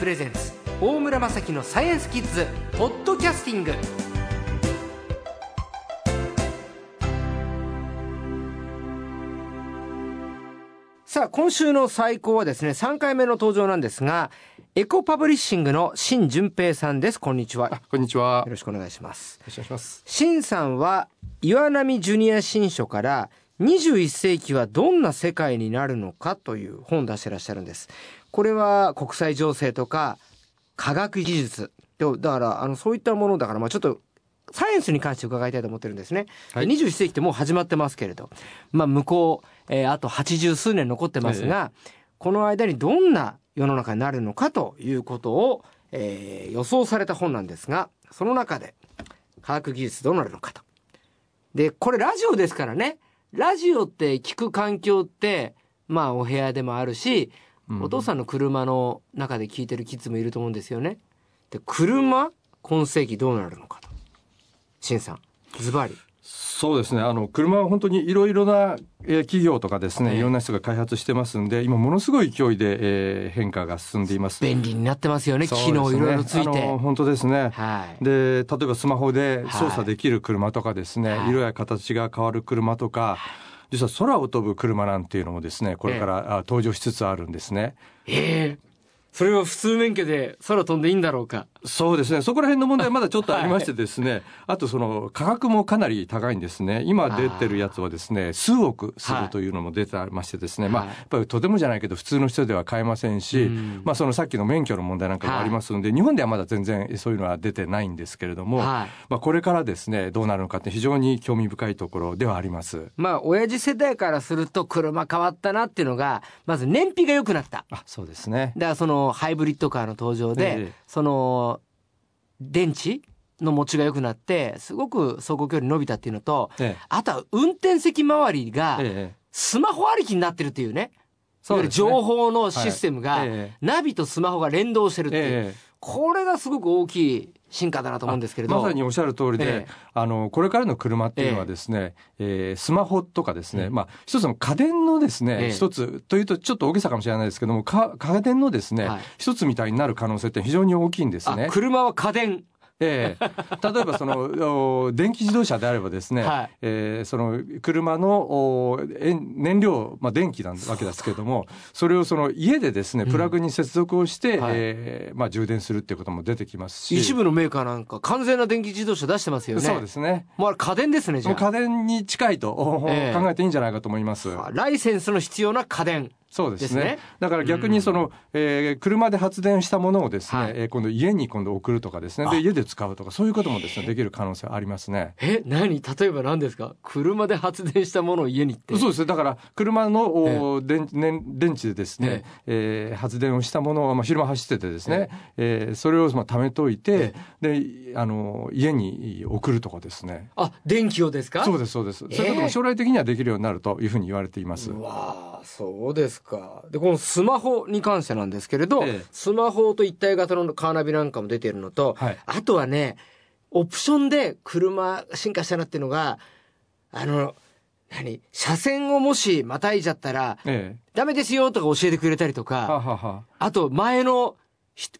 プレゼンツ大村雅樹のサイエンスキッズポッドキャスティング。さあ今週の最高はですね3回目の登場なんですがエコパブリッシングの新淳平さんです。こんにちは。こんにちは。よろしくお願いします。よろしくお願いします。新さんは岩波ジュニア新書から21世紀はどんな世界になるのかという本を出してらっしゃるんですこれは国際情勢とか科学技術。だからあのそういったものだからまあちょっとサイエンスに関して伺いたいと思ってるんですね、はい、21世紀ってもう始まってますけれど、まあ、向こう、えー、あと80数年残ってますが、ええ、この間にどんな世の中になるのかということを、えー、予想された本なんですがその中で科学技術どうなるのかと。でこれラジオですからね。ラジオって聞く環境ってまあお部屋でもあるし、うん、お父さんの車の中で聞いてるキッズもいると思うんですよね。で車今世紀どうなるのかと。新さんズバリ。そうですね。あの車は本当にいろいろな企業とかですね、いろんな人が開発してますんで今ものすごい勢いで、えー、変化が進んでいます。便利になってますよね。機能いろいろついて。本当ですね、はい、で例えばスマホで操作できる車とかですね、はい、色や形が変わる車とか、実は空を飛ぶ車なんていうのもですねこれから、えー、登場しつつあるんですね。ええ。ーそれは普通免許で空飛んでいいんだろうかそうですね。そこら辺の問題まだちょっとありましてですね、はい、あとその価格もかなり高いんですね。今出てるやつはですね数億するというのも出てましてですね、はい、まあやっぱりとてもじゃないけど普通の人では買えませんし、まあそのさっきの免許の問題なんかもありますので、はい、日本ではまだ全然そういうのは出てないんですけれども、まあこれからですねどうなるのかって非常に興味深いところではあります。まあ親父世代からすると車変わったなっていうのがまず燃費が良くなった。あそうですね。だからそのハイブリッドカーカーの登場で、ええ、その電池の持ちが良くなってすごく走行距離伸びたっていうのと、え、あとは運転席周りがスマホありきになってるっていうね。そう、ね、情報のシステムが、ナビとスマホが連動してるっていう、これがすごく大きい進化だなと思うんですけれど。まさにおっしゃる通りで、ええ、あのこれからの車っていうのはですね、ええ。ー、スマホとかですね、うん、まあ一つの家電のですね、え、一つというとちょっと大げさかもしれないですけども家電のですね、はい、一つみたいになる可能性って非常に大きいんですね。車は家電ええ、例えばその電気自動車であればですね、はい、えー、その車の燃料、まあ、電気なわけですけれどもそれをその家でですねプラグに接続をして、うん、えー、まあ、充電するっていうことも出てきますし。一部のメーカーなんか完全な電気自動車出してますよね。そうですね。もうあれ家電ですねじゃあ。家電に近いと、えー、考えていいんじゃないかと思います。ライセンスの必要な家電そうですね、ね、だから逆にその、うん、えー、車で発電したものをですね、はい、えー、今度家に今度送るとかですね。で家で使うとかそういうこともですねできる可能性ありますね。え何？例えば何ですか？車で発電したものを家にって。そうです。だから車の、え電電電池でですね、ええ。ー、発電をしたものを、まあ、昼間走っててですね、ええ。ー、それをまあ貯めといて、であの家に送るとかですね。あ電気をですか？そうですそうです、そういうことも将来的にはできるようになるというふうに言われています。わあそうですか。で、このスマホに関してなんですけれど、ええ、スマホと一体型のカーナビなんかも出てるのと、はい、あとはね、オプションで車進化したなっていうのが、あの、何車線をもしまたいじゃったら、ええ、ダメですよとか教えてくれたりとか、ははは。あと前の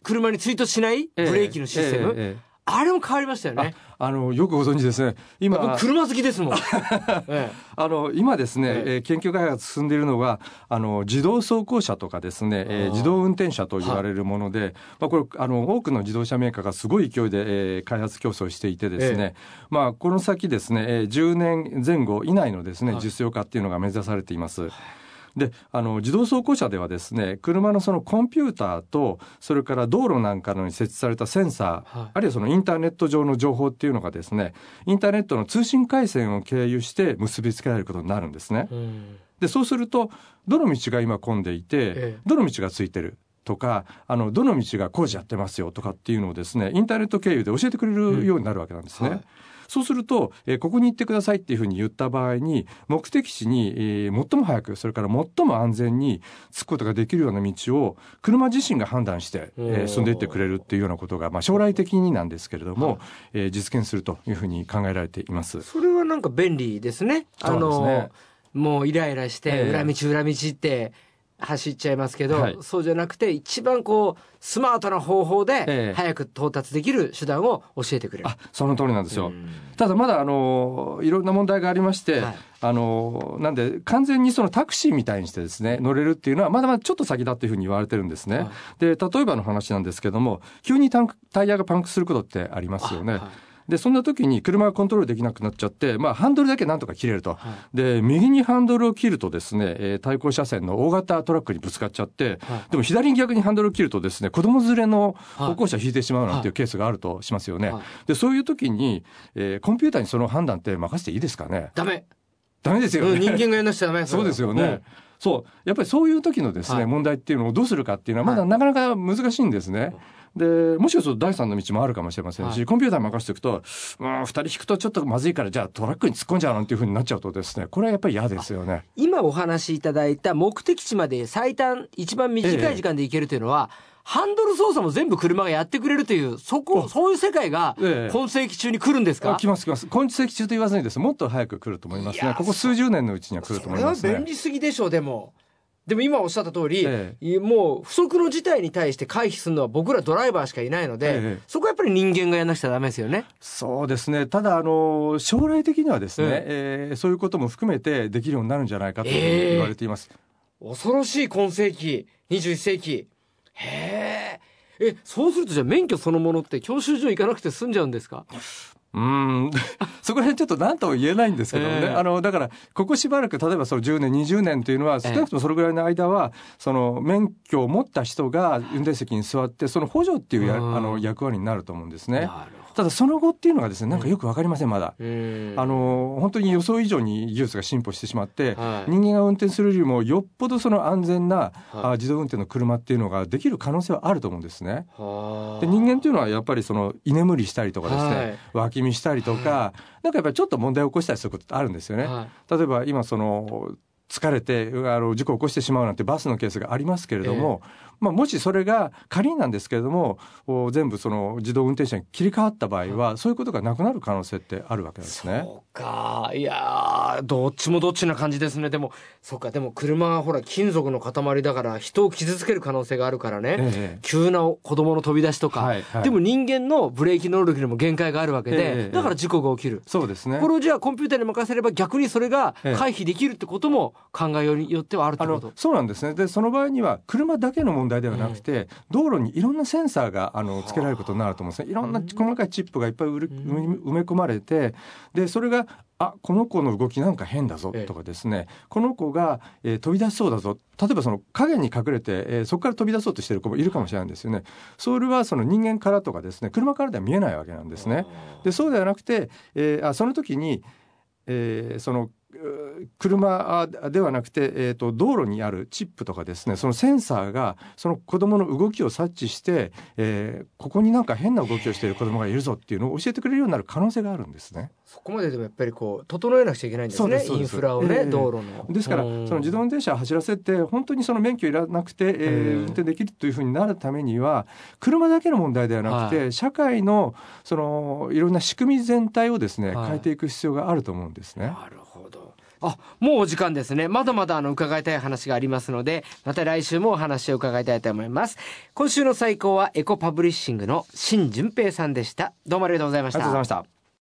車に追突しないブレーキのシステム、えあれも変わりましたよね。あのよくご存知ですね。今車好きですもん。あの今ですね、ええ研究開発進んでいるのがあの自動走行車とかですね、えー、自動運転車と言われるもので、はい、まあこれあの多くの自動車メーカーがすごい勢いで、えー、開発競争していてですね、えまあこの先ですね、えー、10年前後以内のですね、実用化っていうのが目指されています。であの自動走行車ではですね車のそのコンピューターとそれから道路なんかのに設置されたセンサー、はい、あるいはそのインターネット上の情報っていうのがですねインターネットの通信回線を経由して結びつけられることになるんですね。でそうするとどの道が今混んでいて、ええ、どの道がついてるとかあのどの道が工事やってますよとかっていうのをですねインターネット経由で教えてくれるようになるわけなんですね。うん。はいそうすると、えー、ここに行ってくださいっていうふうに言った場合に目的地に、えー、最も早くそれから最も安全に着くことができるような道を車自身が判断して、えー、進んでいってくれるっていうようなことが、まあ、将来的になんですけれども、はい、えー、実現するというふうに考えられています。それはなんか便利ですね。あの、ね、もうイライラして裏道裏道って、走っちゃいますけど、はいそうじゃなくて一番こうスマートな方法えでえ早く到達できる手段を教えてくれる。あその通りなんですよ。うんただまだあのいろんな問題がありまして、はいあのなんで完全にそのタクシーみたいにしてですね乗れるっていうのはまだまだちょっと先だっていうふうに言われてるんですね。はいで例えばの話なんですけども急にタンクタイヤがパンクすることってありますよね。でそんな時に車がコントロールできなくなっちゃって、まあ、ハンドルだけなんとか切れると。はいで右にハンドルを切るとですね、えー対向車線の大型トラックにぶつかっちゃって、はいでも左に逆にハンドルを切るとですね子供連れのはい歩行者を引いてしまうなんていうケースがあるとしますよね。はいでそういう時に、えーコンピューターにその判断って任せていいですかね？ダメ。ダメですよね。うん人間がやんなくちゃダメ。そうですよんね。そう。やっぱりそういう時のですね、はい問題っていうのをどうするかっていうのはまだはいなかなか難しいんですね。で、もしかすると第三の道もあるかもしれませんし、はいコンピューターに任せておくと、うん、二人引くとちょっとまずいから、じゃあトラックに突っ込んじゃうなんていうふうになっちゃうとですね、これはやっぱり嫌ですよね。今お話しいただいた目的地まで最短一番短い時間で行けるというのは、ハンドル操作も全部車がやってくれるというそこあそういう世界がええ今世紀中に来るんですか？あ来ます来ます。今世紀中と言わずにですねもっと早く来ると思います。ねここ数十年のうちには来ると思いますね。便利すぎでしょうでもでも今おっしゃった通り、えいもう不測の事態に対して回避するのは僕らドライバーしかいないので、ええ。そこはやっぱり人間がやんなくちゃダメですよね。そうですね。ただ、あの、将来的にはですね、えーそういうことも含めてできるようになるんじゃないかと言われています。恐ろしい今世紀21世紀。へえ。えそうするとじゃあ免許そのものって教習所行かなくて済んじゃうんですか？うーん。そこら辺ちょっと何とも言えないんですけどもね、ええ。あのだからここしばらく例えばその10年20年というのは少なくともそれぐらいの間はその免許を持った人が運転席に座ってその補助っていうやうん。あの役割になると思うんですね。なるただその後っていうのがですねなんかよくわかりませんまだ。うんあの本当に予想以上に技術が進歩してしまって、はい。人間が運転するよりもよっぽどその安全な、はい。あ自動運転の車っていうのができる可能性はあると思うんですね。はあ。で人間っていうのはやっぱりその居眠りしたりとかですね、はい。脇見したりとか、なんかやっぱりちょっと問題を起こしたりすることってあるんですよね。はい。例えば今その疲れてあの事故を起こしてしまうなんてバスのケースがありますけれども、まあ、もしそれが仮になんですけれどもお全部その自動運転車に切り替わった場合は、そういうことがなくなる可能性ってあるわけですね。そうか。いやーどっちもどっちな感じですね。でもそうか。でも車はほら金属の塊だから人を傷つける可能性があるからね、ええ。急な子供の飛び出しとか、はいはい。でも人間のブレーキ能力にも限界があるわけで、ええ。だから事故が起きる。そうですね。これをじゃあコンピューターに任せれば逆にそれがええ。回避できるってことも考えようによってはあるってあこと？の。そうなんですね。でその場合には車だけの問題ではなくて、道路にいろんなセンサーがあのつけられることになると思うんですね。いろんな細かいチップがいっぱい埋め込まれてでそれがあこの子の動きなんか変だぞええ。とかですね、この子が、えー飛び出しそうだぞ。例えばその影に隠れて、えーそこから飛び出そうとしている子もいるかもしれないんですよね。それはその人間からとかですね車からでは見えないわけなんですね。でそうではなくて、えーあその時に、えーその車ではなくて、えー、と道路にあるチップとかですねそのセンサーがその子供の動きを察知して、えーここになんか変な動きをしている子供がいるぞっていうのを教えてくれるようになる可能性があるんですね。そこまででもやっぱりこう整えなくちゃいけないんですねインフラをね、ええ道路の。ですからうんその自動運転車を走らせて本当にその免許いらなくて、えーええ運転できるというふうになるためには車だけの問題ではなくて、は社会のそのいろんな仕組み全体をですね、はい変えていく必要があると思うんですね。なるほど。あ、もうお時間ですね。まだまだあの伺いたい話がありますので、また来週もお話を伺いたいと思います。今週の最高はエコパブリッシングの新淳平さんでした。どうもありがとうございましたありがとうございま。した。